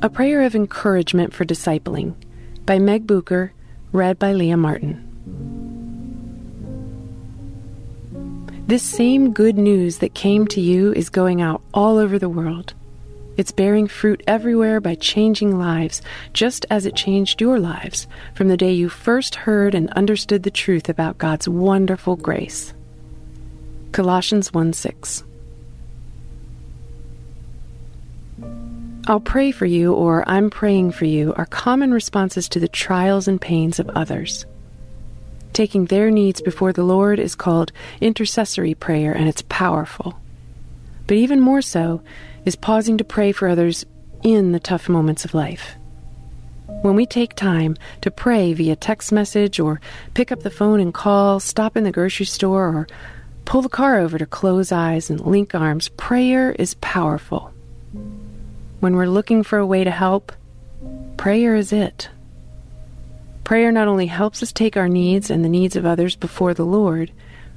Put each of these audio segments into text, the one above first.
A Prayer of Encouragement for Discipling by Meg Booker, read by Leah Martin. This same good news that came to you is going out all over the world. It's bearing fruit everywhere by changing lives, just as it changed your lives from the day you first heard and understood the truth about God's wonderful grace. Colossians 1 6. I'll pray for you or I'm praying for you are common responses to the trials and pains of others. Taking their needs before the Lord is called intercessory prayer and it's powerful. But even more so is pausing to pray for others in the tough moments of life. When we take time to pray via text message or pick up the phone and call, stop in the grocery store, or pull the car over to close eyes and link arms, prayer is powerful. When we're looking for a way to help, prayer is it. Prayer not only helps us take our needs and the needs of others before the Lord,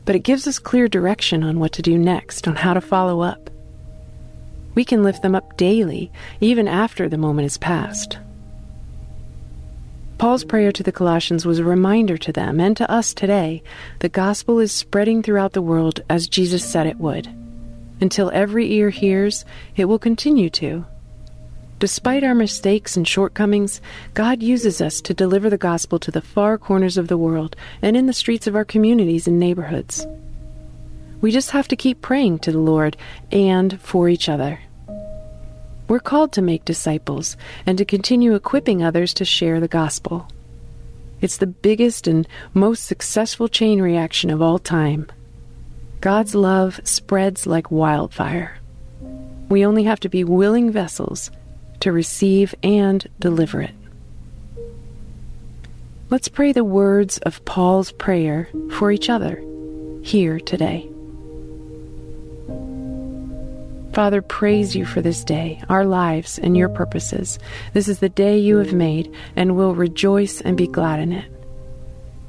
but it gives us clear direction on what to do next, on how to follow up. We can lift them up daily, even after the moment is past. Paul's prayer to the Colossians was a reminder to them and to us today the gospel is spreading throughout the world as Jesus said it would. Until every ear hears, it will continue to. Despite our mistakes and shortcomings, God uses us to deliver the gospel to the far corners of the world and in the streets of our communities and neighborhoods. We just have to keep praying to the Lord and for each other. We're called to make disciples and to continue equipping others to share the gospel. It's the biggest and most successful chain reaction of all time. God's love spreads like wildfire. We only have to be willing vessels to receive and deliver it. Let's pray the words of Paul's prayer for each other here today. Father, praise you for this day, our lives, and your purposes. This is the day you have made, and we'll rejoice and be glad in it.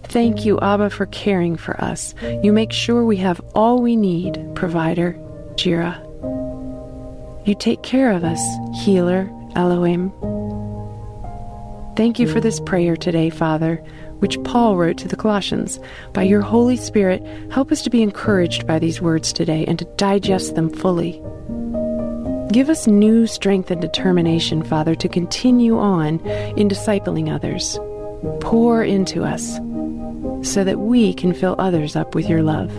Thank you, Abba, for caring for us. You make sure we have all we need, provider, Jireh. You take care of us, healer, Elohim. Thank you for this prayer today, Father, which Paul wrote to the Colossians. By your Holy Spirit, help us to be encouraged by these words today and to digest them fully. Give us new strength and determination, Father, to continue on in discipling others. Pour into us so that we can fill others up with your love.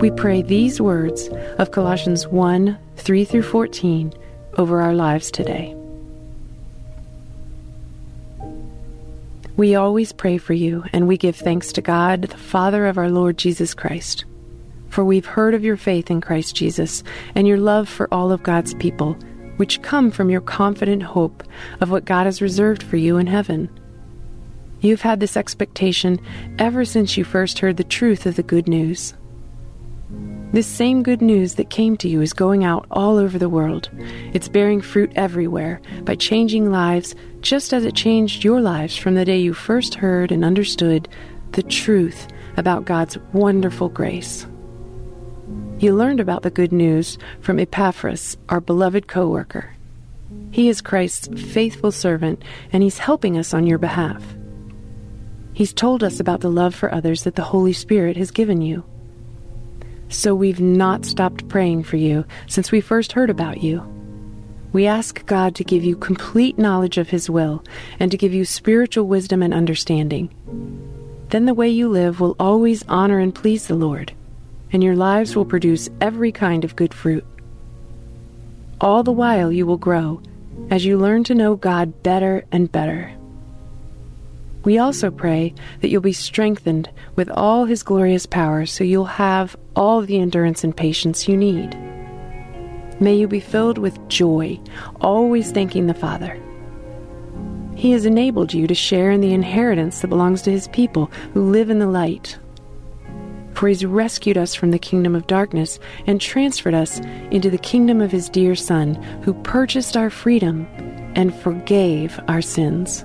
We pray these words of Colossians 1 3 through 14 over our lives today. We always pray for you, and we give thanks to God, the Father of our Lord Jesus Christ. For we've heard of your faith in Christ Jesus and your love for all of God's people, which come from your confident hope of what God has reserved for you in heaven. You've had this expectation ever since you first heard the truth of the good news. This same good news that came to you is going out all over the world. It's bearing fruit everywhere by changing lives just as it changed your lives from the day you first heard and understood the truth about God's wonderful grace. You learned about the good news from Epaphras, our beloved co worker. He is Christ's faithful servant, and he's helping us on your behalf. He's told us about the love for others that the Holy Spirit has given you. So we've not stopped praying for you since we first heard about you. We ask God to give you complete knowledge of His will and to give you spiritual wisdom and understanding. Then the way you live will always honor and please the Lord, and your lives will produce every kind of good fruit. All the while you will grow as you learn to know God better and better. We also pray that you'll be strengthened with all His glorious power so you'll have all the endurance and patience you need. May you be filled with joy, always thanking the Father. He has enabled you to share in the inheritance that belongs to His people who live in the light. For He's rescued us from the kingdom of darkness and transferred us into the kingdom of His dear Son, who purchased our freedom and forgave our sins.